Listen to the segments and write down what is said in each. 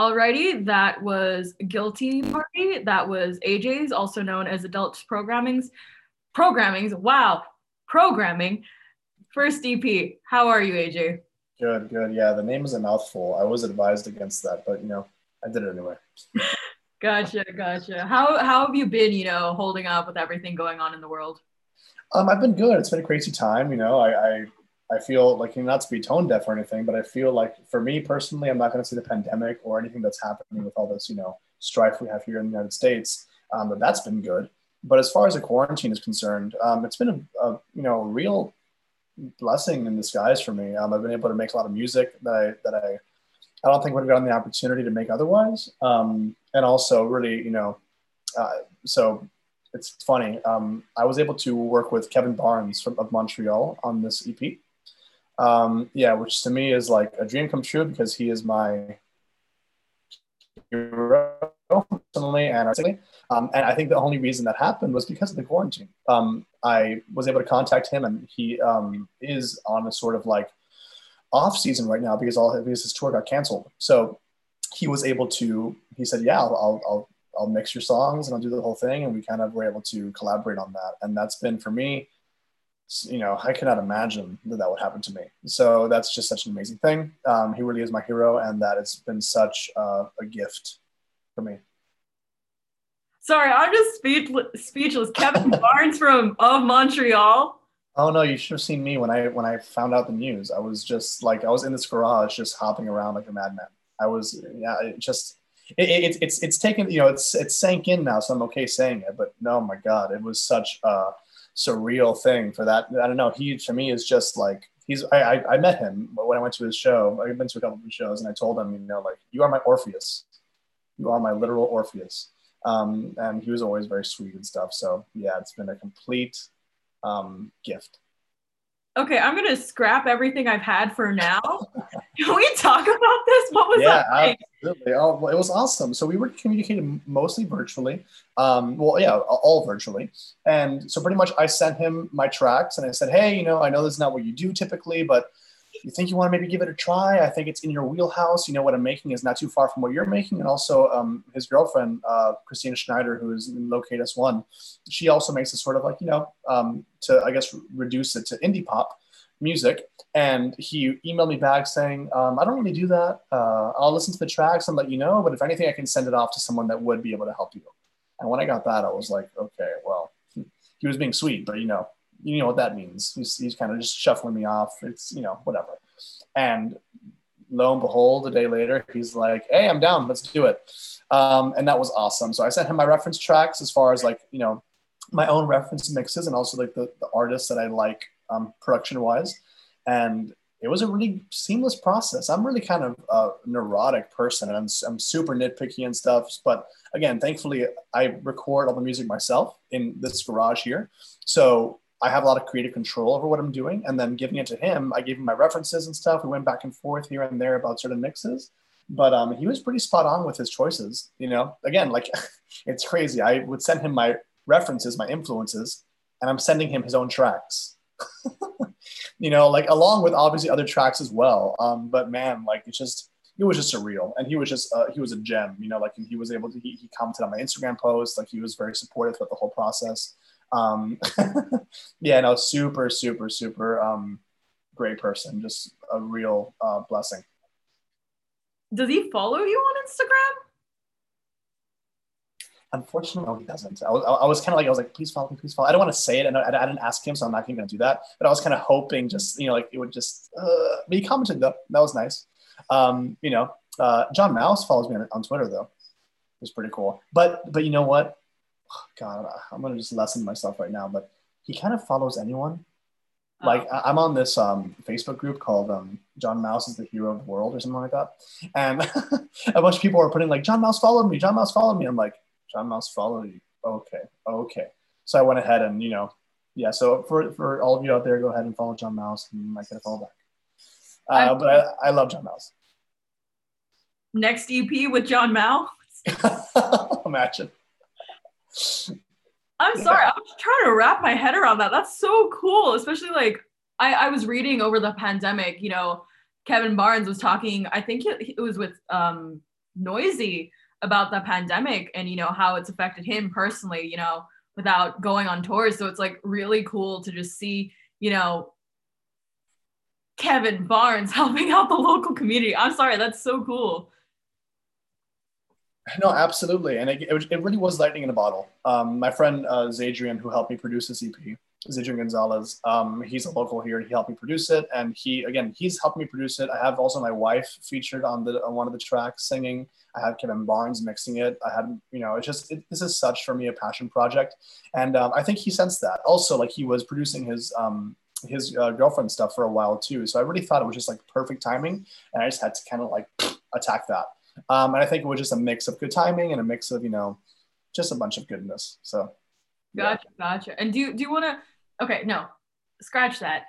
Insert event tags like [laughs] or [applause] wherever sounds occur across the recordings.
Alrighty, that was Guilty Party. That was AJ's, also known as Adult Programming's. Programming's, wow, programming. First EP, how are you, AJ? Good, good. Yeah, the name is a mouthful. I was advised against that, but you know, I did it anyway. [laughs] gotcha, gotcha. How how have you been, you know, holding up with everything going on in the world? Um, I've been good. It's been a crazy time. You know, I, I I feel like not to be tone deaf or anything, but I feel like for me personally, I'm not going to see the pandemic or anything that's happening with all this, you know, strife we have here in the United States. Um, but that's been good. But as far as the quarantine is concerned, um, it's been a, a, you know real blessing in disguise for me. Um, I've been able to make a lot of music that I that I I don't think would have gotten the opportunity to make otherwise. Um, and also, really, you know, uh, so it's funny. Um, I was able to work with Kevin Barnes from of Montreal on this EP. Um, yeah, which to me is like a dream come true because he is my hero personally and artistically. Um, and I think the only reason that happened was because of the quarantine. Um, I was able to contact him, and he um, is on a sort of like off season right now because all because his tour got canceled. So he was able to. He said, "Yeah, I'll, I'll I'll mix your songs and I'll do the whole thing," and we kind of were able to collaborate on that. And that's been for me you know, I cannot imagine that that would happen to me. So that's just such an amazing thing. Um, he really is my hero, and that it's been such uh, a gift for me. Sorry, I'm just speechless. speechless. Kevin [laughs] Barnes from of Montreal. Oh no, you should have seen me when I when I found out the news. I was just like I was in this garage, just hopping around like a madman. I was yeah, it just it, it, it's it's taken you know it's it's sank in now, so I'm okay saying it. But no, my God, it was such. Uh, surreal thing for that. I don't know. He to me is just like he's. I, I, I met him when I went to his show. I've been to a couple of shows, and I told him, you know, like you are my Orpheus. You are my literal Orpheus. Um, and he was always very sweet and stuff. So yeah, it's been a complete um, gift. Okay, I'm gonna scrap everything I've had for now. [laughs] Can we talk about this? What was yeah, that like? absolutely. Oh, well, it was awesome. So we were communicating mostly virtually. Um, well, yeah, all virtually. And so pretty much, I sent him my tracks, and I said, "Hey, you know, I know this is not what you do typically, but you think you want to maybe give it a try? I think it's in your wheelhouse. You know what I'm making is not too far from what you're making. And also, um, his girlfriend, uh, Christina Schneider, who is in Locate S,1, she also makes it sort of like, you know, um, to, I guess, reduce it to indie pop music. And he emailed me back saying, um, I don't really do that. Uh, I'll listen to the tracks and let you know. But if anything, I can send it off to someone that would be able to help you. And when I got that, I was like, okay, well, he was being sweet, but you know, you know what that means. He's, he's kind of just shuffling me off. It's, you know, whatever. And lo and behold, a day later, he's like, hey, I'm down. Let's do it. Um, and that was awesome. So I sent him my reference tracks as far as like, you know, my own reference mixes and also like the, the artists that I like um, production wise. And it was a really seamless process. I'm really kind of a neurotic person and I'm, I'm super nitpicky and stuff. But again, thankfully, I record all the music myself in this garage here. So I have a lot of creative control over what I'm doing. And then giving it to him, I gave him my references and stuff. We went back and forth here and there about certain mixes. But um, he was pretty spot on with his choices. You know, again, like [laughs] it's crazy. I would send him my references, my influences, and I'm sending him his own tracks. [laughs] you know, like along with obviously other tracks as well. Um, but man, like it's just it was just surreal, and he was just uh, he was a gem. You know, like he was able to he, he commented on my Instagram post, like he was very supportive with the whole process. Um, [laughs] yeah, no, super, super, super um, great person. Just a real uh, blessing. Does he follow you on Instagram? Unfortunately, no, he doesn't. I was, I was kind of like, I was like, please follow me, please follow. I don't want to say it, and I, I didn't ask him, so I'm not even going to do that. But I was kind of hoping, just you know, like it would just. Uh, but he commented though. That was nice. Um, you know, uh, John Maus follows me on, on Twitter though. It was pretty cool. But but you know what? God, I'm gonna just lessen myself right now, but he kind of follows anyone. Oh. Like I'm on this um, Facebook group called um, John Maus is the hero of the world or something like that, and [laughs] a bunch of people are putting like John Maus followed me, John Maus followed me. I'm like John Maus followed you. Okay, okay. So I went ahead and you know, yeah. So for for all of you out there, go ahead and follow John Maus, and you might get a follow back. Uh, but I, I love John Maus. Next EP with John Maus. [laughs] Imagine. I'm sorry, I'm just trying to wrap my head around that. That's so cool, especially like I, I was reading over the pandemic, you know, Kevin Barnes was talking, I think it, it was with um, Noisey about the pandemic and you know how it's affected him personally you know without going on tours. So it's like really cool to just see you know kevin barnes [laughs] helping out the local community. I'm sorry that's so cool no absolutely and it, it, really was lightning in a bottle um, my friend uh, zadrian who helped me produce this ep Zadrian Gonzalez. Um, he's a local here. He helped me produce it, and he again he's helped me produce it. I have also my wife featured on the on one of the tracks singing. I had Kevin Barnes mixing it. I had you know it's just it, this is such for me a passion project, and um, I think he sensed that. Also, like he was producing his um, his uh, girlfriend stuff for a while too. So I really thought it was just like perfect timing, and I just had to kind of like [sniffs] attack that. Um, and I think it was just a mix of good timing and a mix of you know just a bunch of goodness. So. Gotcha, yeah. gotcha. And do you, do you want to okay, no, scratch that.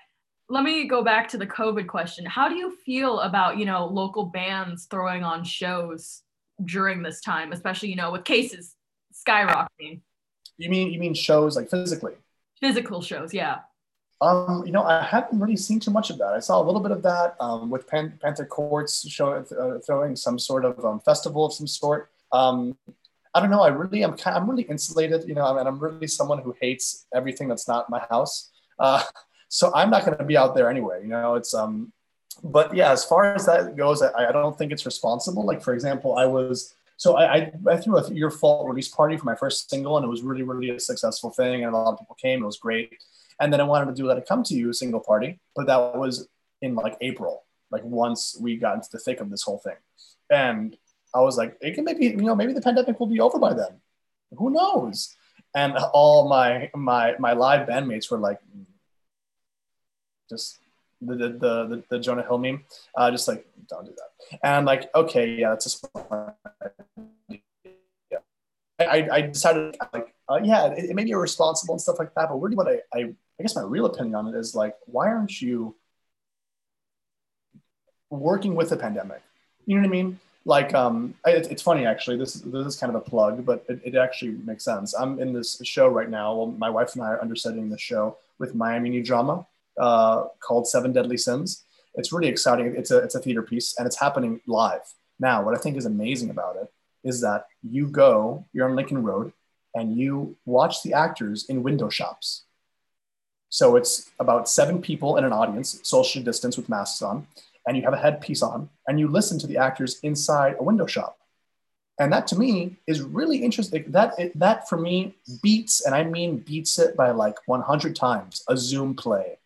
Let me go back to the COVID question. How do you feel about, you know, local bands throwing on shows during this time, especially, you know, with cases skyrocketing? You mean you mean shows like physically? Physical shows, yeah. Um, you know, I haven't really seen too much of that. I saw a little bit of that um, with Pan- Panther Courts show, uh, throwing some sort of um, festival of some sort. Um, I don't know. I really am. Kind of, I'm really insulated, you know, and I'm really someone who hates everything that's not my house. Uh, [laughs] so I'm not going to be out there anyway. You know, it's um. But yeah, as far as that goes, I, I don't think it's responsible. Like for example, I was so I, I, I threw a Your Fault release party for my first single, and it was really really a successful thing, and a lot of people came. It was great. And then I wanted to do Let It Come to You single party, but that was in like April, like once we got into the thick of this whole thing. And I was like, it can maybe, you know, maybe the pandemic will be over by then. Who knows? And all my my my live bandmates were like, just the the the, the Jonah Hill meme, uh, just like don't do that. And I'm like, okay, yeah, that's just yeah. I, I decided like, uh, yeah, it, it may be irresponsible and stuff like that, but really, what I, I I guess my real opinion on it is like, why aren't you working with the pandemic? You know what I mean? like um it, it's funny actually this this is kind of a plug but it, it actually makes sense i'm in this show right now well my wife and i are understudying this show with miami new drama uh, called seven deadly sins it's really exciting it's a it's a theater piece and it's happening live now what i think is amazing about it is that you go you're on lincoln road and you watch the actors in window shops so it's about seven people in an audience social distance with masks on and you have a headpiece on and you listen to the actors inside a window shop. And that to me is really interesting. That that for me beats, and I mean beats it by like 100 times a Zoom play,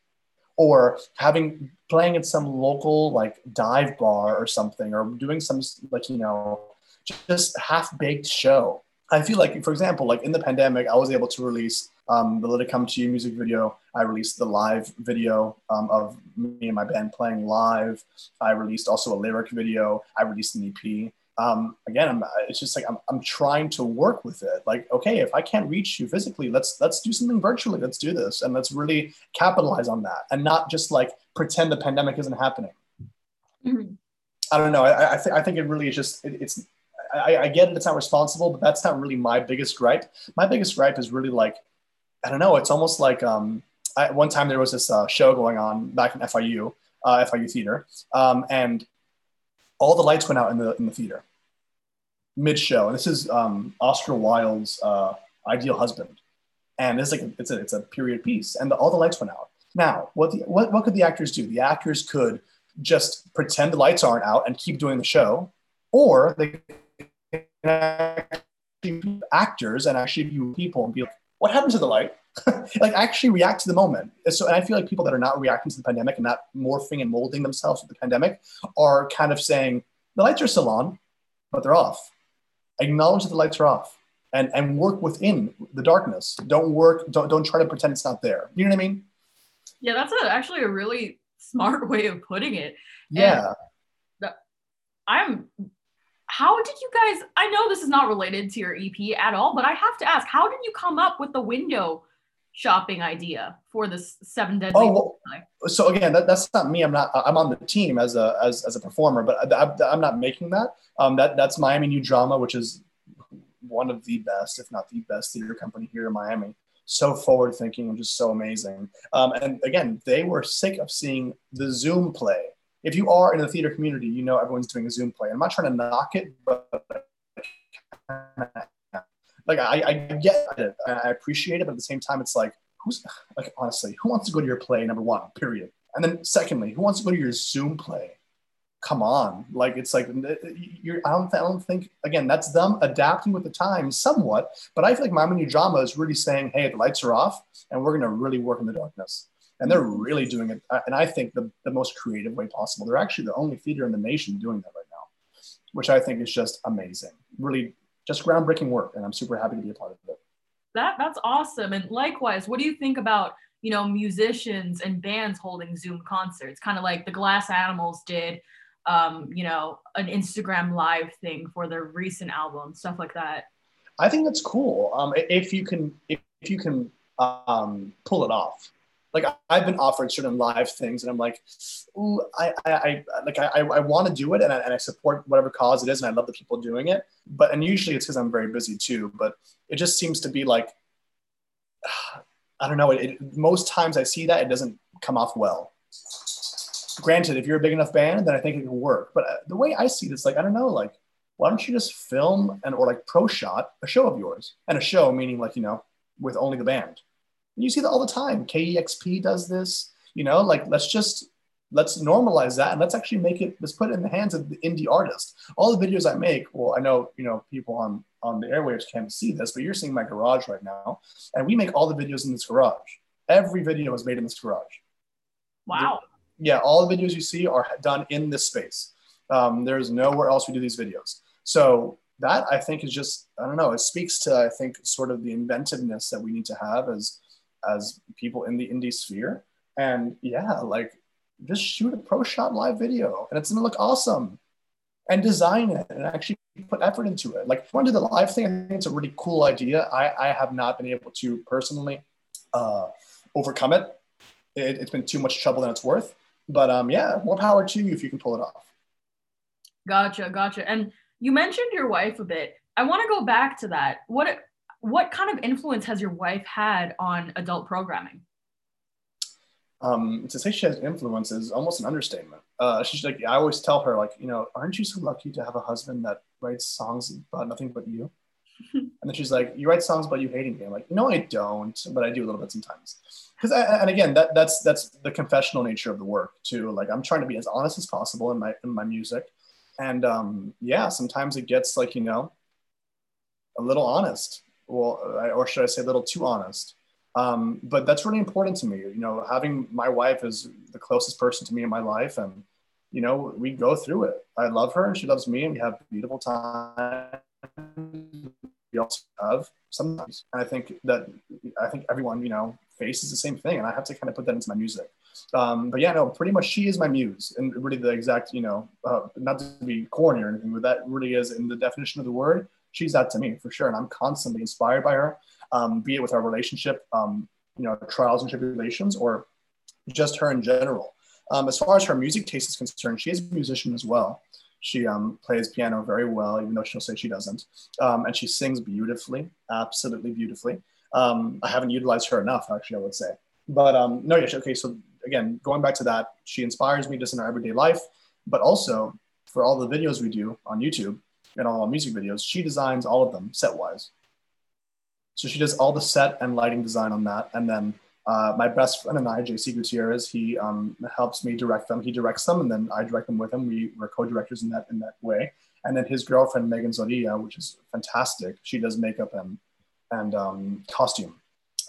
or having playing at some local like dive bar or something, or doing some like you know just half baked show. I feel like, for example, like in the pandemic, I was able to release um, the Let It Come to You music video. I released the live video um, of me and my band playing live. I released also a lyric video. I released an EP. Um, again, I'm, it's just like I'm, I'm trying to work with it. Like, okay, if I can't reach you physically, let's let's do something virtually. Let's do this, and let's really capitalize on that, and not just like pretend the pandemic isn't happening. Mm-hmm. I don't know. I, I, th- I think it really is just it, it's. I, I get it. It's not responsible, but that's not really my biggest gripe. My biggest gripe is really like I don't know. It's almost like um, I, one time there was this uh, show going on back in FIU, uh, FIU theater, um, and all the lights went out in the in the theater mid show. And this is um, Oscar Wilde's uh, Ideal Husband, and it's like a, it's a it's a period piece, and the, all the lights went out. Now, what the what what could the actors do? The actors could just pretend the lights aren't out and keep doing the show, or they actors and actually view people and be like, what happened to the light? [laughs] like actually react to the moment. So, and I feel like people that are not reacting to the pandemic and not morphing and molding themselves with the pandemic are kind of saying the lights are still on, but they're off. Acknowledge that the lights are off and, and work within the darkness. Don't work, don't, don't try to pretend it's not there. You know what I mean? Yeah, that's a, actually a really smart [laughs] way of putting it. Yeah. The, I'm how did you guys i know this is not related to your ep at all but i have to ask how did you come up with the window shopping idea for this seven deadly oh, well, so again that, that's not me. I'm not i'm on the team as a as, as a performer but I, am not making that. Um that that's miami new drama which is one of the best if not the best theater company here in miami. So forward thinking and just so amazing. Um, and again they were sick of seeing the zoom play if you are in the theater community, you know everyone's doing a Zoom play. I'm not trying to knock it, but like I, I get it, I appreciate it, but at the same time, it's like who's like honestly, who wants to go to your play? Number one, period. And then secondly, who wants to go to your Zoom play? Come on, like it's like you're. I don't, I don't think again that's them adapting with the times somewhat. But I feel like Miami New Drama is really saying, hey, the lights are off, and we're gonna really work in the darkness. And they're really doing it, and I think the, the most creative way possible. They're actually the only theater in the nation doing that right now, which I think is just amazing. Really, just groundbreaking work, and I'm super happy to be a part of it. That that's awesome. And likewise, what do you think about you know musicians and bands holding Zoom concerts, kind of like the Glass Animals did? Um, you know, an Instagram live thing for their recent album, stuff like that. I think that's cool. Um, if you can, if you can um, pull it off like I've been offered certain live things, and I'm like, ooh, I, I, I like I, I want to do it, and I, and I support whatever cause it is, and I love the people doing it. But and usually it's because I'm very busy too. But it just seems to be like, [sighs] I don't know. It, it, most times I see that it doesn't come off well. Granted, if you're a big enough band, then I think it can work. But uh, the way I see it is like I don't know, like why don't you just film and or like pro shot a show of yours and a show meaning like you know with only the band you see that all the time. KEXP does this. You know, like let's just let's normalize that and let's actually make it let's put it in the hands of the indie artist. All the videos i make well i know you know people on on the airwaves can't see this but you're seeing my garage right now. And we make all the videos in this garage. Every video is made in this garage. Wow. Yeah all the videos you see are done in this space. Um, there's nowhere else we do these videos. So that i think is just i don't know it speaks to i think sort of the inventiveness that we need to have as as people in the indie sphere. And yeah, like just shoot a pro shot live video and it's gonna look awesome. And design it and actually put effort into it. Like if you want to do the live thing, I think it's a really cool idea. I, I have not been able to personally uh, overcome it. it. It's been too much trouble than it's worth. But um, yeah, more power to you if you can pull it off. Gotcha, gotcha. And you mentioned your wife a bit. I want to go back to that. What what kind of influence has your wife had on adult programming? Um, to say she has influence is almost an understatement. Uh, she's like, I always tell her, like, you know, aren't you so lucky to have a husband that writes songs about nothing but you? [laughs] and then she's like, you write songs about you hating me. I'm like, no, I don't, but I do a little bit sometimes. Because, and again, that that's that's the confessional nature of the work too. Like, I'm trying to be as honest as possible in my in my music, and um, yeah, sometimes it gets like you know, a little honest well, or should I say a little too honest. Um, but that's really important to me. You know, having my wife is the closest person to me in my life, and you know, we go through it. I love her, and she loves me, and we have beautiful time. We also have sometimes, and I think that I think everyone, you know, faces the same thing, and I have to kind of put that into my music. Um, but yeah, no, pretty much she is my muse, and really the exact, you know, uh, not to be corny or anything, but that really is in the definition of the word she's that to me for sure. And I'm constantly inspired by her, um, be it with our relationship, um, you know, trials and tribulations, or just her in general. Um, as far as her music taste is concerned, she is a musician as well. She um, plays piano very well, even though she'll say she doesn't. Um, and she sings beautifully, absolutely beautifully. Um, I haven't utilized her enough, actually, I would say. But um, no, yeah, okay. So again, going back to that, she inspires me just in our everyday life, but also for all the videos we do on YouTube, and all music videos, she designs all of them set wise. So she does all the set and lighting design on that. And then uh, my best friend and I, JC Gutierrez, he um, helps me direct them. He directs them, and then I direct them with him. We were co-directors in that in that way. And then his girlfriend Megan Zoria, which is fantastic. She does makeup and and um, costume.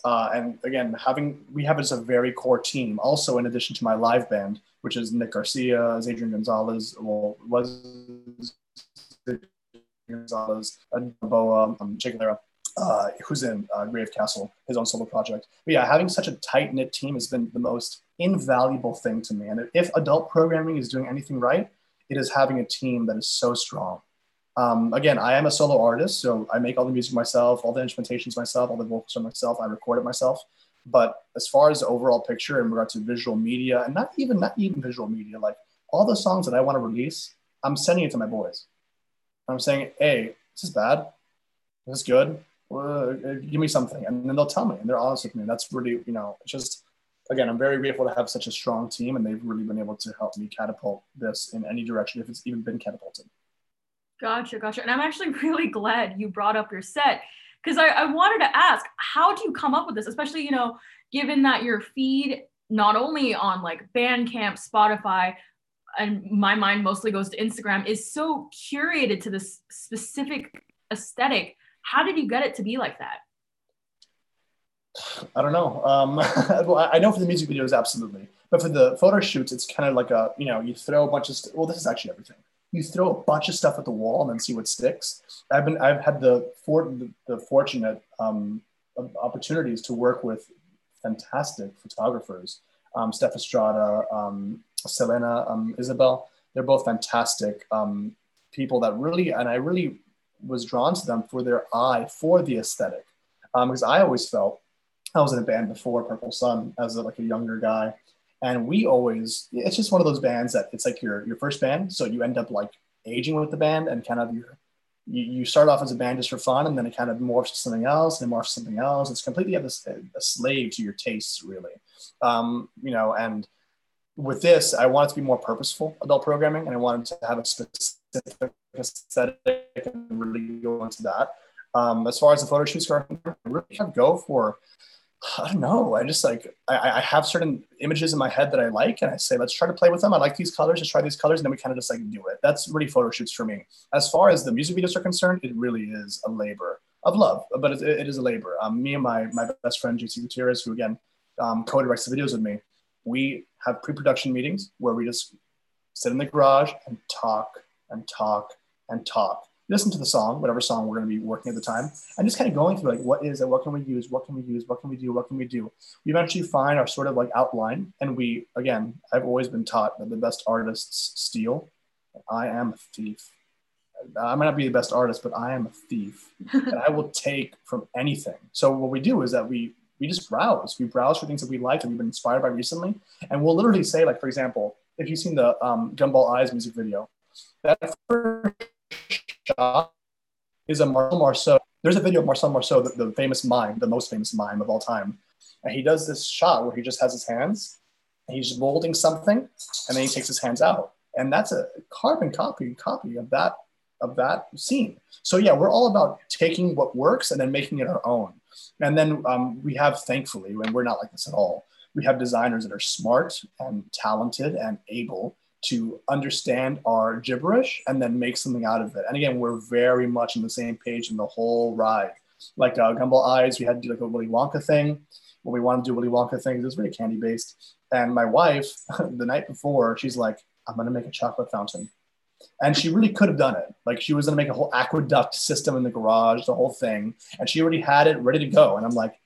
Uh, and again, having we have as a very core team. Also, in addition to my live band, which is Nick Garcia, Adrian Gonzalez, well, was Gonzalez, Boa, um, uh, who's in uh, Grave Castle, his own solo project. But yeah, having such a tight knit team has been the most invaluable thing to me. And if adult programming is doing anything right, it is having a team that is so strong. Um, again, I am a solo artist, so I make all the music myself, all the instrumentations myself, all the vocals are myself. I record it myself. But as far as the overall picture in regard to visual media, and not even not even visual media, like all the songs that I want to release, I'm sending it to my boys. I'm saying, hey, this is bad. This is good. Uh, give me something. And then they'll tell me and they're honest with me. That's really, you know, just again, I'm very grateful to have such a strong team, and they've really been able to help me catapult this in any direction if it's even been catapulted. Gotcha, gotcha. And I'm actually [laughs] really glad you brought up your set because I, I wanted to ask, how do you come up with this? Especially, you know, given that your feed not only on like Bandcamp, Spotify, and my mind mostly goes to Instagram, is so curated to this specific aesthetic. How did you get it to be like that? I don't know. Um, [laughs] well, I know for the music videos, absolutely. But for the photo shoots, it's kind of like a, you know, you throw a bunch of, st- well, this is actually everything. You throw a bunch of stuff at the wall and then see what sticks. I've been, I've had the, for, the, fortunate um, opportunities to work with fantastic photographers. Um, Steph Estrada, um, Selena, um, Isabel, they're both fantastic um, people that really, and I really was drawn to them for their eye for the aesthetic. Because um, I always felt I was in a band before Purple Sun as a, like a younger guy, and we always it's just one of those bands that it's like your your first band, so you end up like aging with the band and kind of your you, you start off as a band just for fun and then it kind of morphs to something else and morphs to something else. It's completely a, a slave to your tastes, really. Um, you know, and with this, I wanted to be more purposeful adult programming and I wanted to have a specific aesthetic and really go into that. Um, as far as the photo shoots go, I really kind go for I don't know. I just like I, I, have certain images in my head that I like, and I say, let's try to play with them. I like these colors. Let's try these colors, and then we kind of just like do it. That's really photo shoots for me. As far as the music videos are concerned, it really is a labor of love, but it, it is a labor. Um, me and my my best friend JC Gutierrez, who again um, co-directs the videos with me, we have pre-production meetings where we just sit in the garage and talk and talk and talk listen to the song, whatever song we're going to be working at the time, and just kind of going through like, what is it? What can we use? What can we use? What can we do? What can we do? We eventually find our sort of like outline. And we, again, I've always been taught that the best artists steal. I am a thief. I might not be the best artist, but I am a thief. [laughs] and I will take from anything. So what we do is that we we just browse. We browse for things that we like and we've been inspired by recently. And we'll literally say, like, for example, if you've seen the um, Gumball Eyes music video, that first shot is a Marcel Marceau. There's a video of Marcel Marceau, the, the famous mime, the most famous mime of all time. And he does this shot where he just has his hands and he's molding something and then he takes his hands out. And that's a carbon copy copy of that of that scene. So yeah, we're all about taking what works and then making it our own. And then um, we have, thankfully, and we're not like this at all, we have designers that are smart and talented and able to understand our gibberish and then make something out of it. And again, we're very much on the same page in the whole ride. Like uh, Gumball Eyes, we had to do like a Willy Wonka thing. When we wanted to do Willy Wonka things, it was very candy based. And my wife, [laughs] the night before, she's like, I'm gonna make a chocolate fountain. And she really could have done it. Like she was gonna make a whole aqueduct system in the garage, the whole thing. And she already had it ready to go. And I'm like,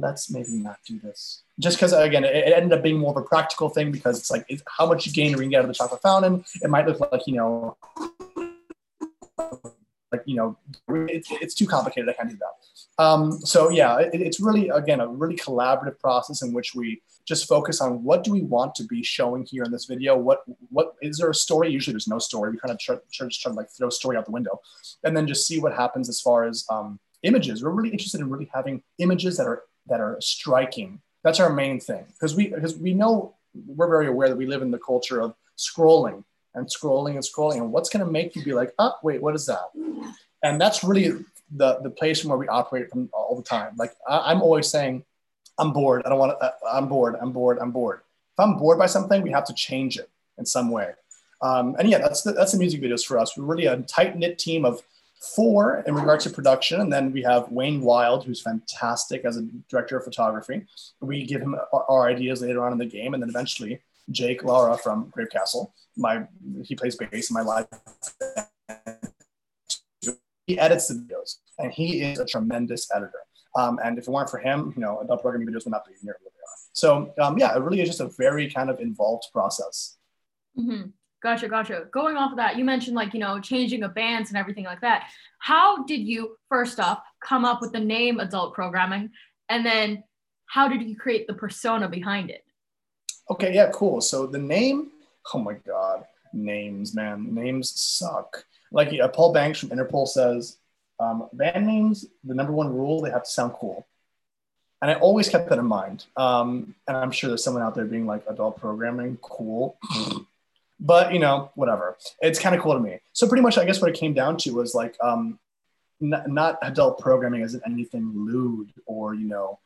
let's maybe not do this. Just because, again, it, it, ended up being more of a practical thing because it's like it's how much you gain or you get out of the chocolate fountain. It might look like, you know, like, you know, it's, it's too complicated. I can't do that. Um, so, yeah, it, it's really, again, a really collaborative process in which we just focus on what do we want to be showing here in this video? What, what is there a story? Usually there's no story. We kind of try, try, try to like throw story out the window and then just see what happens as far as um, images. We're really interested in really having images that are that are striking. That's our main thing because we because we know we're very aware that we live in the culture of scrolling and scrolling and scrolling and what's going to make you be like oh wait what is that and that's really the the place from where we operate from all the time like I, am always saying i'm bored i don't want to uh, i'm bored i'm bored i'm bored if i'm bored by something we have to change it in some way um, and yeah that's the, that's the music videos for us we're really a tight knit team of four in regards to production. And then we have Wayne Wild, who's fantastic as a director of photography. We give him our ideas later on in the game. And then eventually Jake Laura from Grave Castle, my, he plays bass in my live. He edits the videos and he is a tremendous editor. Um, and if it weren't for him, you know, adult programming videos would not be near where they are. So um, yeah, it really is just a very kind of involved process. Mm-hmm. Gotcha, gotcha. Going off of that, you mentioned like, you know, changing of bands and everything like that. How did you, first off, come up with the name adult programming? And then how did you create the persona behind it? Okay, yeah, cool. So the name, oh my God, names, man, names suck. Like Paul Banks from Interpol says, um, band names, the number one rule, they have to sound cool. and I always kept that in mind. Um, and I'm sure there's someone out there being like adult programming, cool. [laughs] but you know, whatever. It's kind of cool to me. So pretty much, I guess what it came down to was like um, n- not adult programming isn't anything lewd or you know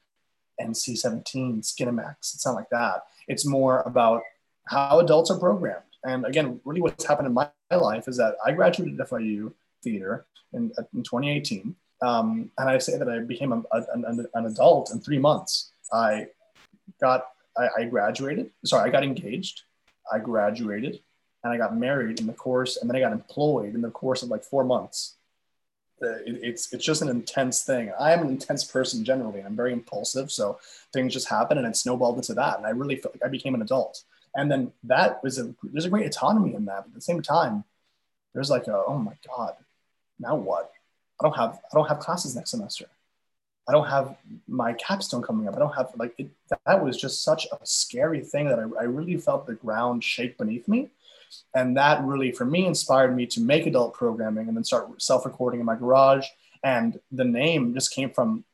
NC-17, Skinemax. It's not like that. It's more about how adults are programmed. And again, really what's happened in my life is that I graduated FIU theater in, in 2018. Um, and I say that I became a, an, an, adult in three months. I got, I, I graduated, sorry, I got engaged, I graduated, and I got married in the course, and then I got employed in the course of like four months. It, it's it's just an intense thing. I am an intense person generally, and I'm very impulsive. So things just happen, and it snowballed into that. And I really felt like I became an adult. And then that was a there's a great autonomy in that. But at the same time, there's like a oh my god, now what? I don't have I don't have classes next semester. I don't have my capstone coming up. I don't have like it, that was just such a scary thing that I, I really felt the ground shake beneath me. And that really, for me, inspired me to make adult programming and then start self recording in my garage. And the name just came from,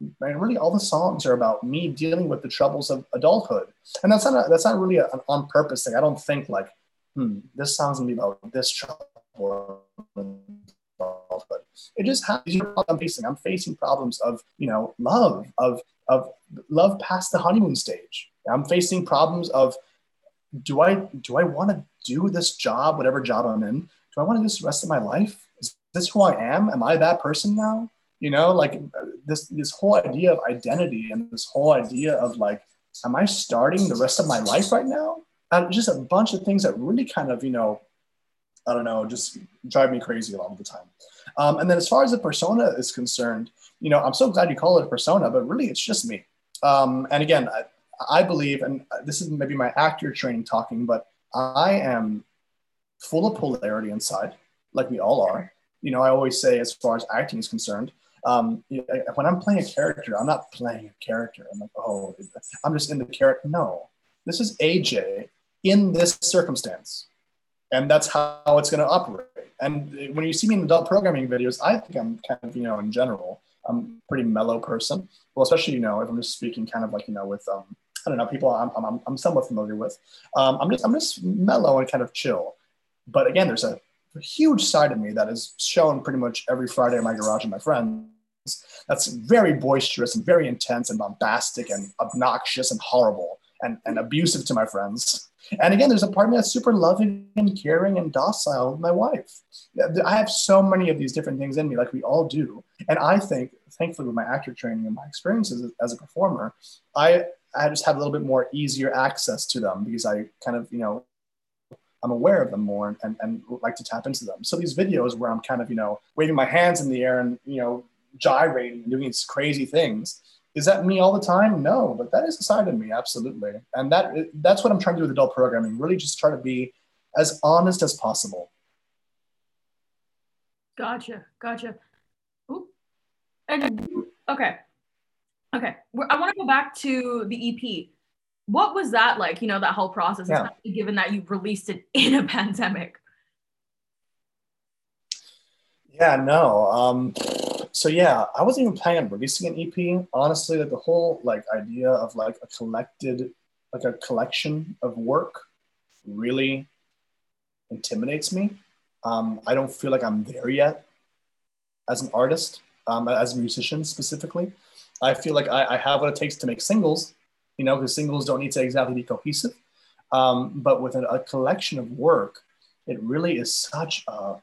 and really, all the songs are about me dealing with the troubles of adulthood. And that's not, a, that's not really an on purpose thing. I don't think like, hmm, this song's gonna be about this trouble. It just happens. I'm facing. I'm facing problems of, you know, love, of, of love past the honeymoon stage. I'm facing problems of do I do I want to do this job, whatever job I'm in? Do I want to do this the rest of my life? Is this who I am? Am I that person now? You know, like this this whole idea of identity and this whole idea of like, am I starting the rest of my life right now? And just a bunch of things that really kind of, you know, I don't know, just drive me crazy a lot of the time. Um, and then as far as the persona is concerned, you know, I'm so glad you call it a persona, but really it's just me. Um, and again, I, I believe, and this is maybe my actor training talking, but I am full of polarity inside, like we all are. You know, I always say, as far as acting is concerned, um, when I'm playing a character, I'm not playing a character. I'm like, oh, I'm just in the character. No, this is AJ in this circumstance, and that's how it's going to operate. And when you see me in adult programming videos, I think I'm kind of, you know, in general, I'm a pretty mellow person. Well, especially, you know, if I'm just speaking kind of like, you know, with um, I don't know, people I'm, I'm, I'm somewhat familiar with. Um, I'm just I'm just mellow and kind of chill. But again, there's a, huge side of me that is shown pretty much every Friday in my garage with my friends. That's very boisterous and very intense and bombastic and obnoxious and horrible and, and abusive to my friends. And again, there's a part of me that's super loving and caring and docile with my wife. I have so many of these different things in me, like we all do. And I think, thankfully, with my actor training and my experiences as a performer, I I just have a little bit more easier access to them because I kind of, you know, I'm aware of them more and, and like to tap into them. So these videos where I'm kind of, you know, waving my hands in the air and, you know, gyrating and doing these crazy things. Is that me all the time? No, but that is a side of me, absolutely. And that that's what I'm trying to do with adult programming. Really just try to be as honest as possible. Gotcha. Gotcha. Ooh. And okay. Okay, I want to go back to the EP. What was that like? You know, that whole process, yeah. given that you released it [laughs] in a pandemic. Yeah, no. Um, so yeah, I wasn't even planning on releasing an EP. Honestly, like the whole like idea of like a collected, like a collection of work, really intimidates me. Um, I don't feel like I'm there yet as an artist, um, as a musician specifically. I feel like I, I have what it takes to make singles, you know, because singles don't need to exactly be cohesive. Um, but with a, a, collection of work, it really is such a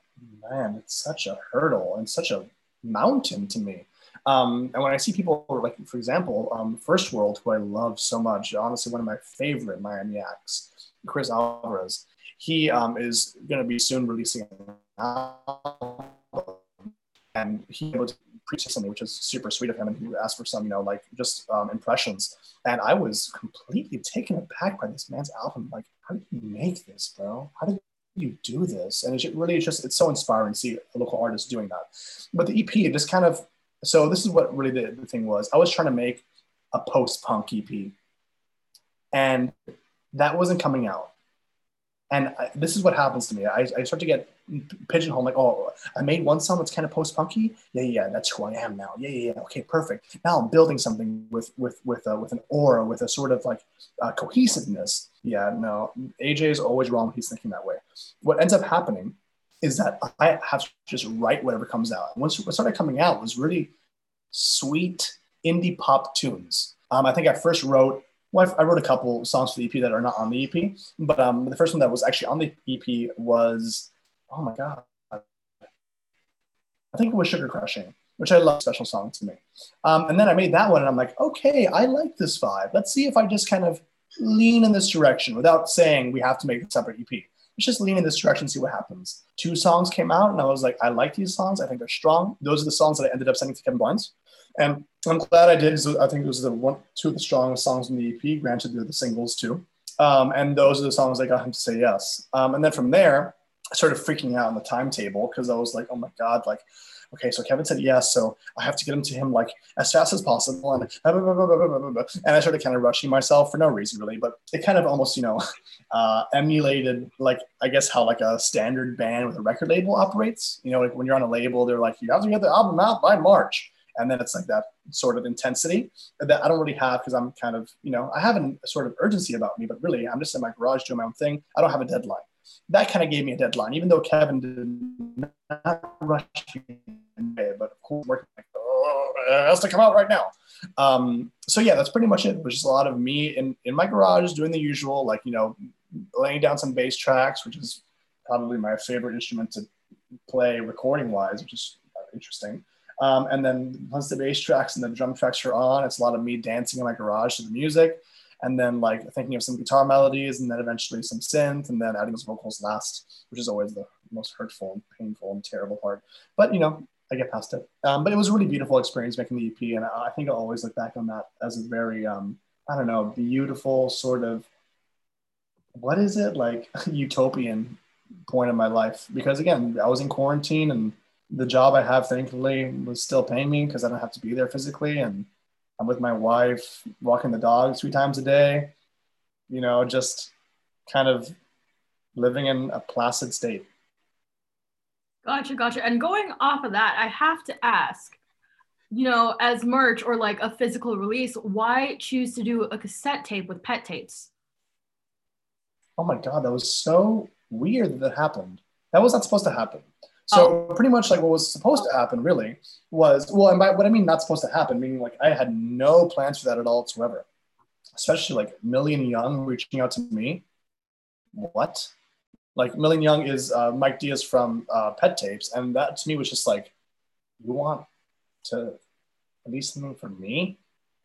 man, it's such a hurdle and such a mountain to me. Um, and when I see people like, for example, um, First World, who I love so much, honestly, one of my favorite Miami acts, Chris Alvarez, he um, is going to be soon releasing an album, and he was preach something, which was super sweet of him. And he asked for some, you know, like just um, impressions. And I was completely taken aback by this man's album. Like, how did you make this, bro? How did you do this? And it really just, it's so inspiring to see a local artist doing that. But the EP, it just kind of, so this is what really the, the thing was. I was trying to make a post punk EP. And that wasn't coming out. And I, this is what happens to me. I, I start to get pigeonholed like, oh, I made one song that's kind of post punky. Yeah, yeah, that's who I am now. Yeah, yeah, yeah. Okay, perfect. Now I'm building something with with with uh, with an aura, with a sort of like uh, cohesiveness. Yeah, no, AJ is always wrong. He's thinking that way. What ends up happening is that I have to just write whatever comes out. Once what started coming out was really sweet indie pop tunes. Um, I think I first wrote well, I wrote a couple songs for the EP that are not on the EP, but um, the first one that was actually on the EP was, oh my god, I think it was Sugar Crushing, which I love, special song to me. Um, and then I made that one, and I'm like, okay, I like this vibe. Let's see if I just kind of lean in this direction without saying we have to make a separate EP. Let's just lean in this direction, see what happens. Two songs came out, and I was like, I like these songs. I think they're strong. Those are the songs that I ended up sending to Kevin Barnes. And I'm glad I did. I think it was the one, two of the strongest songs in the EP. Granted, they're the singles too. Um, and those are the songs that got him to say yes. Um, and then from there, I started freaking out on the timetable because I was like, oh my God, like, okay, so Kevin said yes, so I have to get him to him like as fast as possible. And, [laughs] and I started kind of rushing myself for no reason really, but it kind of almost, you know, [laughs] uh, emulated like, I guess how like a standard band with a record label operates. You know, like when you're on a label, they're like, you have to get the album out by March and then it's like that sort of intensity that I don't really have because I'm kind of you know I have a sort of urgency about me, but really I'm just in my garage doing my own thing. I don't have a deadline. That kind of gave me a deadline, even though Kevin did not rush me, but of course working like oh, it has to come out right now. Um, so yeah, that's pretty much it. It was just a lot of me in in my garage doing the usual, like you know, laying down some bass tracks, which is probably my favorite instrument to play recording wise, which is interesting. Um, and then once the bass tracks and the drum tracks are on, it's a lot of me dancing in my garage to the music. And then like thinking of some guitar melodies and then eventually some synth and then adding those vocals last, which is always the most hurtful and painful and terrible part. But you know, I get past it. Um, but it was a really beautiful experience making the EP. And I, think I'll always look back on that as a very, um, I don't know, beautiful sort of, what is it like [laughs] utopian point in my life? Because again, I was in quarantine and the job I have, thankfully, was still paying me because I don't have to be there physically. And I'm with my wife, walking the dog three times a day, you know, just kind of living in a placid state. Gotcha, gotcha. And going off of that, I have to ask, you know, as merch or like a physical release, why choose to do a cassette tape with pet tapes? Oh my God, that was so weird that, that happened. That was not supposed to happen. So oh. pretty much like what was supposed to happen really was well, and by what I mean not supposed to happen, meaning like I had no plans for that at all whatsoever. Especially like Million Young reaching out to me. What? Like Million Young is uh, Mike Diaz from uh, Pet Tapes, and that to me was just like, you want to release something for me?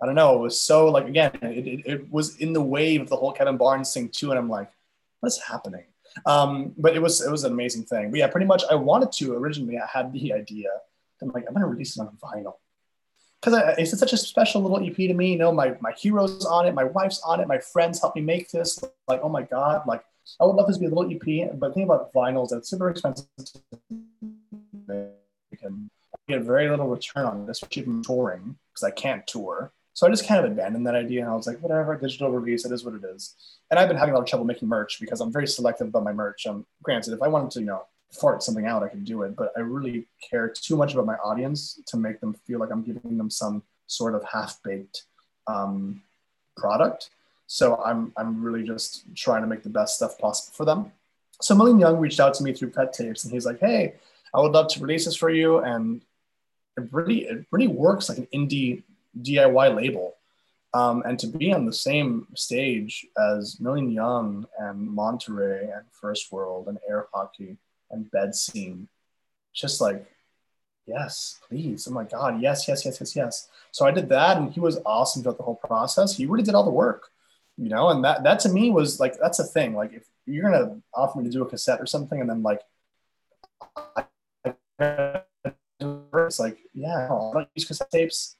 I don't know. It was so like again, it, it, it was in the wave of the whole Kevin Barnes thing too, and I'm like, what is happening? Um, but it was it was an amazing thing. But yeah, pretty much I wanted to originally. I had the idea. I'm like, I'm gonna release it on vinyl because it's such a special little EP to me. You know, my my heroes on it, my wife's on it, my friends helped me make this. Like, oh my god, like I would love this to be a little EP. But think about vinyls, that it's super expensive. You can get very little return on this, from touring, because I can't tour. So I just kind of abandoned that idea and I was like, whatever, digital release, it is what it is. And I've been having a lot of trouble making merch because I'm very selective about my merch. Um, granted, if I wanted to, you know, fart something out, I could do it, but I really care too much about my audience to make them feel like I'm giving them some sort of half-baked um, product. So I'm, I'm really just trying to make the best stuff possible for them. So Million Young reached out to me through Pet Tapes and he's like, hey, I would love to release this for you. And it really, it really works like an indie DIY label. Um, and to be on the same stage as Million Young and Monterey and First World and Air Hockey and Bed Scene, just like, yes, please. Oh my God, yes, yes, yes, yes, yes. So I did that, and he was awesome throughout the whole process. He really did all the work, you know. And that that to me was like that's a thing. Like if you're gonna offer me to do a cassette or something, and then like. It's like, yeah, I don't use cassette tapes.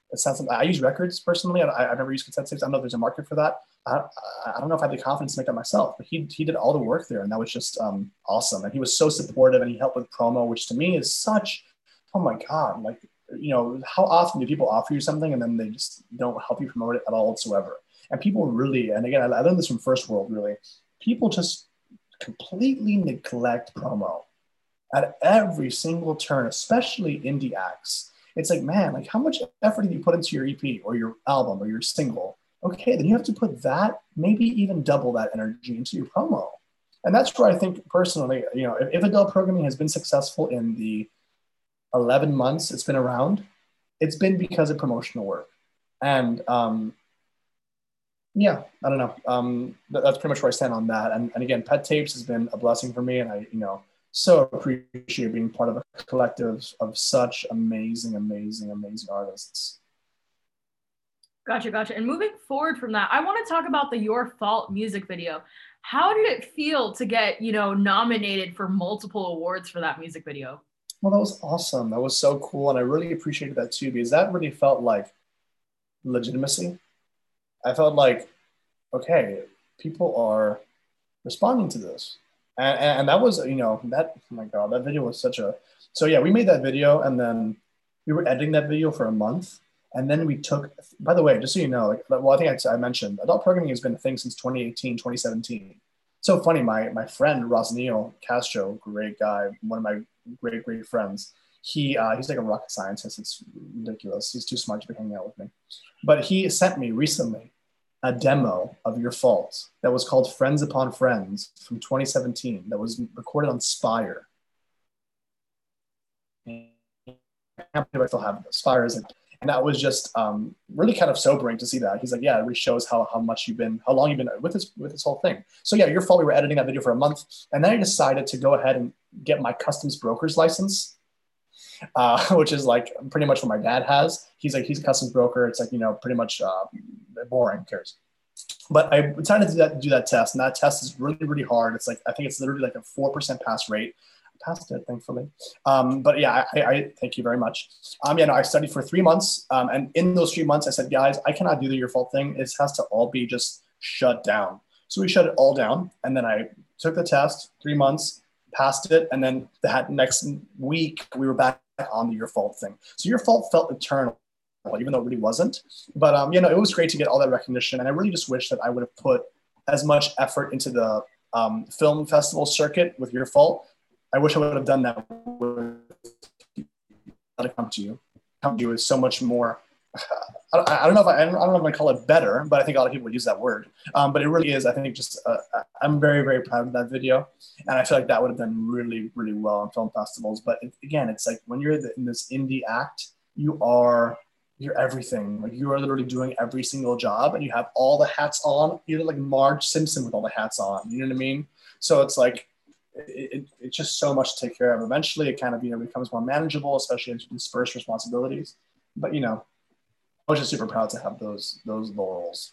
I use records personally. I, have never used cassette tapes. I know there's a market for that. I, I, don't know if I have the confidence to make that myself, but he, he did all the work there, and that was just um, awesome. And he was so supportive, and he helped with promo, which to me is such, oh my god, like you know, how often do people offer you something and then they just don't help you promote it at all whatsoever? And people really, and again, I learned this from First World. Really, people just completely neglect promo at every single turn, especially indie acts. It's like, man, like how much effort did you put into your EP or your album or your single? Okay, then you have to put that, maybe even double that energy into your promo. And that's where I think personally, you know, if, if adult programming has been successful in the 11 months it's been around, it's been because of promotional work. And um, yeah, I don't know. Um, that's pretty much where I stand on that. And, and again, Pet Tapes has been a blessing for me. And I, you know, so appreciate being part of a collective of such amazing, amazing, amazing artists. Gotcha, gotcha. And moving forward from that, I want to talk about the Your Fault music video. How did it feel to get, you know, nominated for multiple awards for that music video? Well, that was awesome. That was so cool. And I really appreciated that too, because that really felt like legitimacy. I felt like, okay, people are responding to this and, and that was you know that oh my god that video was such a so yeah we made that video and then we were editing that video for a month. And then we took by the way just so you know like well i think i, I mentioned adult programming has been a thing since 2018 2017 so funny my my friend rosneil castro great guy one of my great great friends he uh, he's like a rocket scientist. It's ridiculous. He's too smart to be hanging out with me. But he sent me recently a demo of Your Fault that was called Friends Upon Friends from 2017 that was recorded on Spire. I still have Spire is and that was just um, really kind of sobering to see that. He's like, yeah, it really shows how, how much you've been, how long you've been with this with this whole thing. So yeah, your fault. We were editing that video for a month, and then I decided to go ahead and get my customs broker's license, uh, [laughs] which is like pretty much what my dad has. He's like he's a customs broker. It's like you know pretty much uh, boring. cares? But I decided to do that, do that test, and that test is really, really hard. It's like I think it's literally like a four percent pass rate. I passed it, thankfully. Um, but yeah, I, I, thank you very much. Um, yeah, no, I studied for three months, um, and in those three months, I said, guys, I cannot do the your fault thing. It has to all be just shut down. So we shut it all down, and then I took the test. Three months, passed it, and then that next week we were back on the your fault thing. So your fault felt eternal even though it really wasn't. But um, you know, it was great to get all that recognition, and I really just wish that I would have put as much effort into the um, film festival circuit with Your Fault. I wish I would have done that. With it come to you. Come to you is so much more. I, don't know if I, I don't, know if I call it better, but I think a lot of people would use that word. Um, but it really is. I think just uh, I'm very very proud of that video, and I feel like that would have done really really well on film festivals. But it, again, it's like when you're in this indie act, you are you're everything. Like you are literally doing every single job and you have all the hats on. You're like Marge Simpson with all the hats on. You know what I mean? So it's like it, it, it's just so much to take care of. Eventually, it kind of you know becomes more manageable, especially as you disperse responsibilities. But you know, was just super proud to have those those laurels.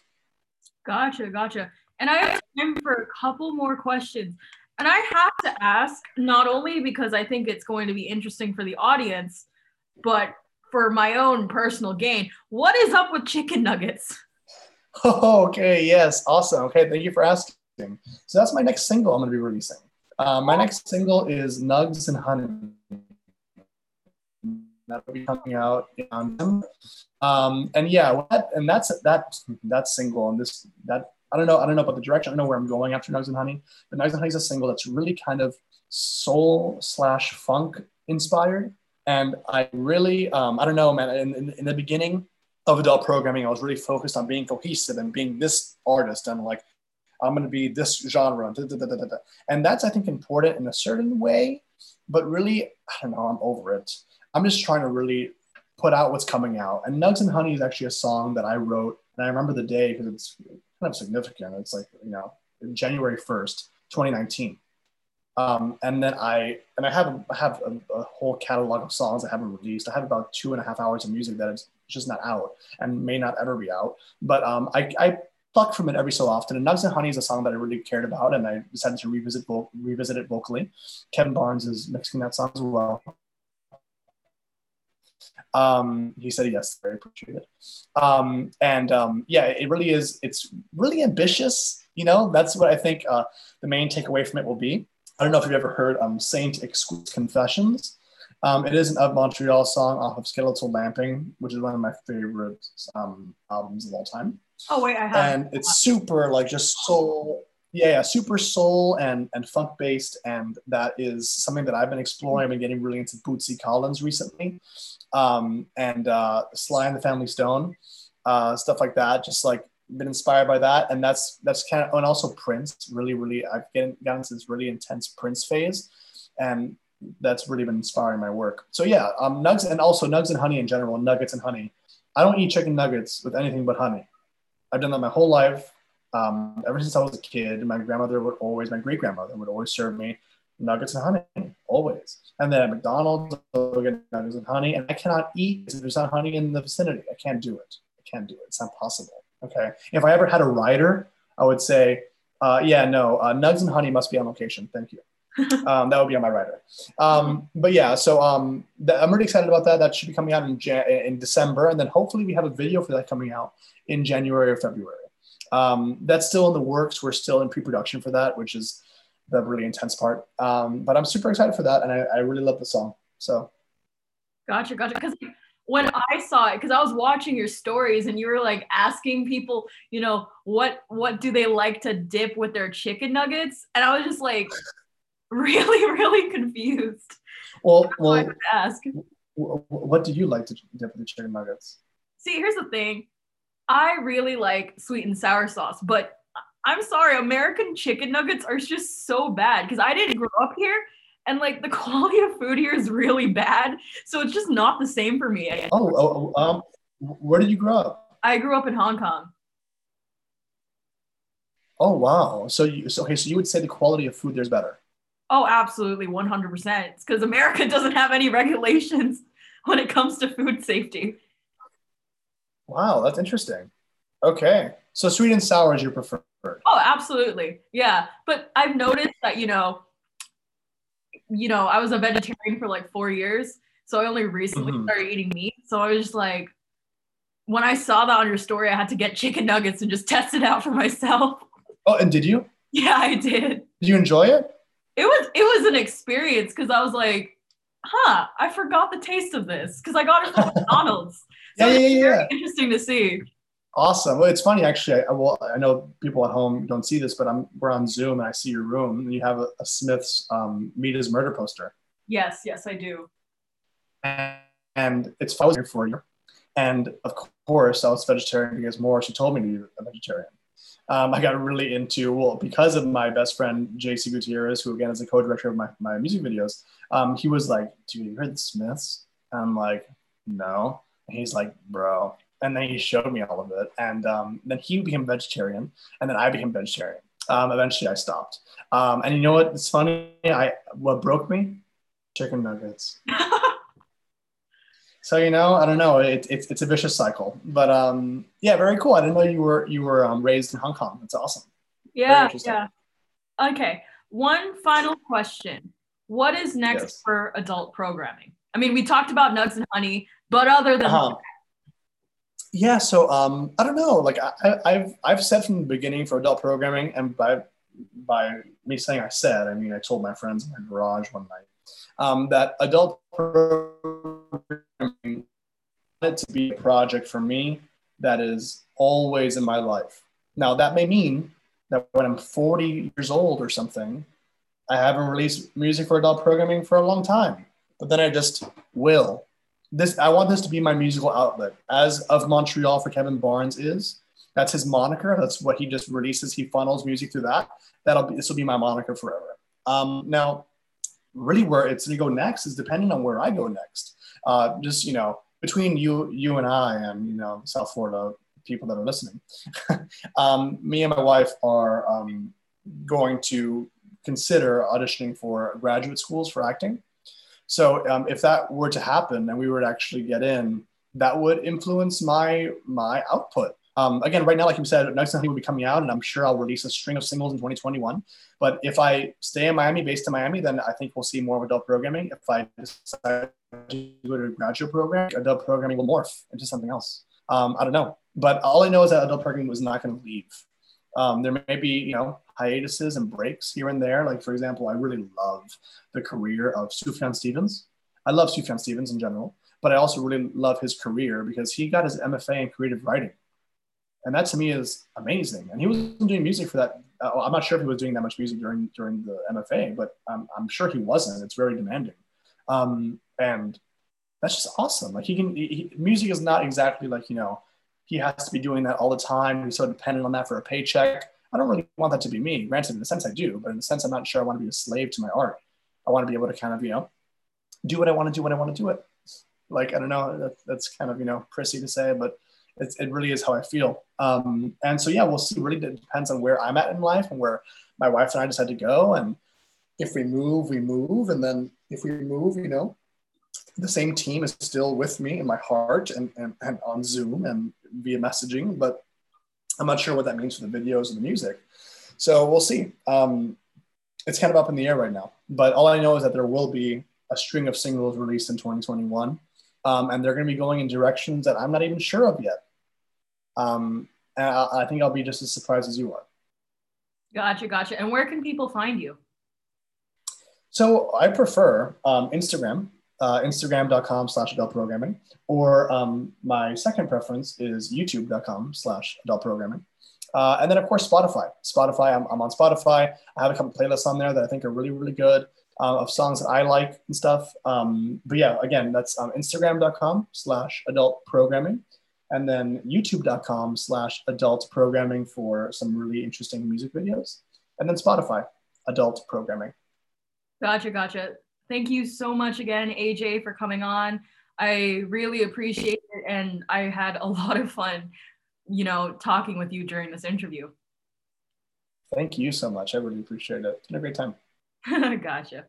Gotcha, gotcha. And I have time for a couple more questions. And I have to ask, not only because I think it's going to be interesting for the audience, but for my own personal gain. What is up with chicken nuggets? [laughs] Okay, yes, awesome. Okay, thank you for asking. So that's my next single I'm going to be releasing. Uh, my next single is Nugs and Honey. That'll be coming out in um, and yeah, that, and that's that that single and this that I don't know I don't know about the direction I don't know where I'm going after Nugs and Honey, but Nugs and Honey is a single that's really kind of soul slash funk inspired. And I really, um, I don't know, man, in, in, in, the beginning of adult programming, I was really focused on being cohesive and being this artist and like, I'm going to be this genre. Da, and that's, I think, important in a certain way. But really, I don't know, I'm over it. I'm just trying to really put out what's coming out. And Nugs and Honey is actually a song that I wrote. And I remember the day because it's kind of significant. It's like, you know, January 1st, 2019. Um, and then I and I have have a, a, whole catalog of songs I haven't released. I have about two and a half hours of music that is just not out and may not ever be out. But um, I, I pluck from it every so often. And Nugs and Honey is a song that I really cared about, and I decided to revisit vo- revisit it vocally. Kevin Barnes is mixing that song as well. Um, he said yes, very appreciated. Um, and um, yeah, it really is. It's really ambitious. You know, that's what I think uh, the main takeaway from it will be. I don't know if you've ever heard um, Saint Exquisite Confessions. Um, it is an Of Montreal song off of Skeletal Lamping, which is one of my favorite um, albums of all time. Oh wait, I have. And it's super like just soul. Yeah, yeah, super soul and and funk based, and that is something that I've been exploring. I've been getting really into Bootsy Collins recently, um, and uh, Sly and the Family Stone, uh, stuff like that. Just like been inspired by that, and that's that's kind of and also Prince. Really, really, I've gotten gotten into this really intense Prince phase, and that's really been inspiring my work. So yeah, um, nugs and also nugs and honey in general, nuggets and honey. I don't eat chicken nuggets with anything but honey. I've done that my whole life. Um, ever since I was a kid, my grandmother would always, my great grandmother would always serve me nuggets and honey, always. And then at McDonald's, I'll get nuggets and honey, and I cannot eat if there's not honey in the vicinity. I can't do it. I can't do it. It's not possible. Okay. If I ever had a rider, I would say, uh, yeah, no, uh, nugs and honey must be on location. Thank you. [laughs] um, that would be on my rider. Um, but yeah, so um, I'm really excited about that. That should be coming out in, Jan- in December, and then hopefully we have a video for that coming out in January or February. Um, that's still in the works. We're still in pre-production for that, which is the really intense part. Um, but I'm super excited for that, and I, I really love the song. So, gotcha, gotcha. Because when I saw it, because I was watching your stories, and you were like asking people, you know, what what do they like to dip with their chicken nuggets, and I was just like, really, [laughs] really confused. Well, well, ask. What do you like to dip with the chicken nuggets? See, here's the thing. I really like sweet and sour sauce, but I'm sorry, American chicken nuggets are just so bad because I didn't grow up here and like the [laughs] quality of food here is really bad. So it's just not the same for me. Oh, oh, oh um, where did you grow up? I grew up in Hong Kong. Oh wow! So you so okay? So you would say the quality of food there's better? Oh, absolutely, one hundred percent. It's Because America [laughs] doesn't have any regulations when it comes to food safety. Wow, that's interesting. Okay. So sweet and sour is your preferred. Oh, absolutely. Yeah. But I've noticed that, you know, you know, I was a vegetarian for like four years. So I only recently mm-hmm. started eating meat. So I was just like, when I saw that on your story, I had to get chicken nuggets and just [laughs] test it out for myself. Oh, and did you? Yeah, I did. Did you enjoy it? It was it was an experience because I was like, huh, I forgot the taste of this because I got it from [laughs] McDonald's. So yeah, yeah, yeah. interesting to see. Awesome. Well, it's funny actually. I, well, I know people at home don't see this, but I'm we're on Zoom and I see your room and you have a, a Smith's um, Meat is Murder poster. Yes, yes, I do. And, and it's frozen for you. And of course, I was vegetarian because Morrissey told me to be a vegetarian. Um, I got really into well because of my best friend JC Gutierrez, who again is the co-director of my, my music videos. Um, he was like, "Dude, you heard the Smiths?" And I'm like, "No." And he's like, bro. And then he showed me all of it. And um, then he became vegetarian. And then I became vegetarian. Um, eventually I stopped. Um, and you know what? It's funny. I what broke me? Chicken nuggets. [laughs] so you know, I don't know. It, it, it's a vicious cycle. But um, yeah, very cool. I didn't know you were you were um, raised in Hong Kong. That's awesome. Yeah, yeah. Okay. One final question. What is next yes. for adult programming? I mean, we talked about nugs and honey. But other than uh-huh. that, yeah, so um, I don't know. Like I, I've I've said from the beginning for adult programming, and by by me saying I said, I mean I told my friends in my garage one night um, that adult programming to be a project for me that is always in my life. Now that may mean that when I'm 40 years old or something, I haven't released music for adult programming for a long time, but then I just will this I want this to be my musical outlet. As of Montreal for Kevin Barnes is. That's his moniker. That's what he just releases. He funnels music through that. That'll be this will be my moniker forever. Um, now, really, where it's to go next is depending on where I go next. Uh, just you know, between you, you and I, and you know, South Florida people that are listening, [laughs] um, me and my wife are um, going to consider auditioning for graduate schools for acting. So um, if that were to happen and we were to actually get in, that would influence my my output. Um, again, right now, like you said, Next Honey will be coming out, and I'm sure I'll release a string of singles in 2021. But if I stay in Miami, based in Miami, then I think we'll see more of adult programming. If I decide to go to a graduate program, adult programming will morph into something else. Um, I don't know, but all I know is that adult programming was not going to leave. Um, there may be, you know, hiatuses and breaks here and there. Like, for example, I really love the career of Sufjan Stevens. I love Sufjan Stevens in general, but I also really love his career because he got his MFA in creative writing. And that to me is amazing. And he wasn't doing music for that. Uh, I'm not sure if he was doing that much music during during the MFA, but I'm, I'm sure he wasn't. It's very demanding, um, and that's just awesome. Like he can, he, music is not exactly like you know he has to be doing that all the time. He's so dependent on that for a paycheck. I don't really want that to be me. Granted, in a sense I do, but in a sense I'm not sure I want to be a slave to my art. I want to be able to kind of you know do what I want to do when I want to do it. Like I don't know, that, that's kind of you know prissy to say, but it really is how I feel. Um, and so yeah, we'll see. Really depends on where I'm at in life and where my wife and I decide to go. And if we move, we move. And then if we move, you know, the same team is still with me in my heart and, and, and on Zoom and via messaging, but I'm not sure what that means for the videos and the music. So we'll see. Um, it's kind of up in the air right now. But all I know is that there will be a string of singles released in 2021. Um, and they're going to be going in directions that I'm not even sure of yet. Um, and I, I think I'll be just as surprised as you are. Gotcha, gotcha. And where can people find you? So I prefer um, Instagram, uh, instagram.com slash adult programming, or um, my second preference is youtube.com slash adult programming. Uh, and then, of course, Spotify. Spotify, I'm, I'm, on Spotify. I have a couple playlists on there that I think are really, really good uh, of songs that I like and stuff. Um, but yeah, again, that's um, instagram.com slash adult programming and then youtube.com slash adult programming for some really interesting music videos and then spotify adult programming. Gotcha gotcha. Thank you so much again aj for coming on. I really appreciate it and i had a [laughs] lot of fun you know talking with you during this interview. Thank you so much. I really appreciate it. It's been a great time. [laughs] Gotcha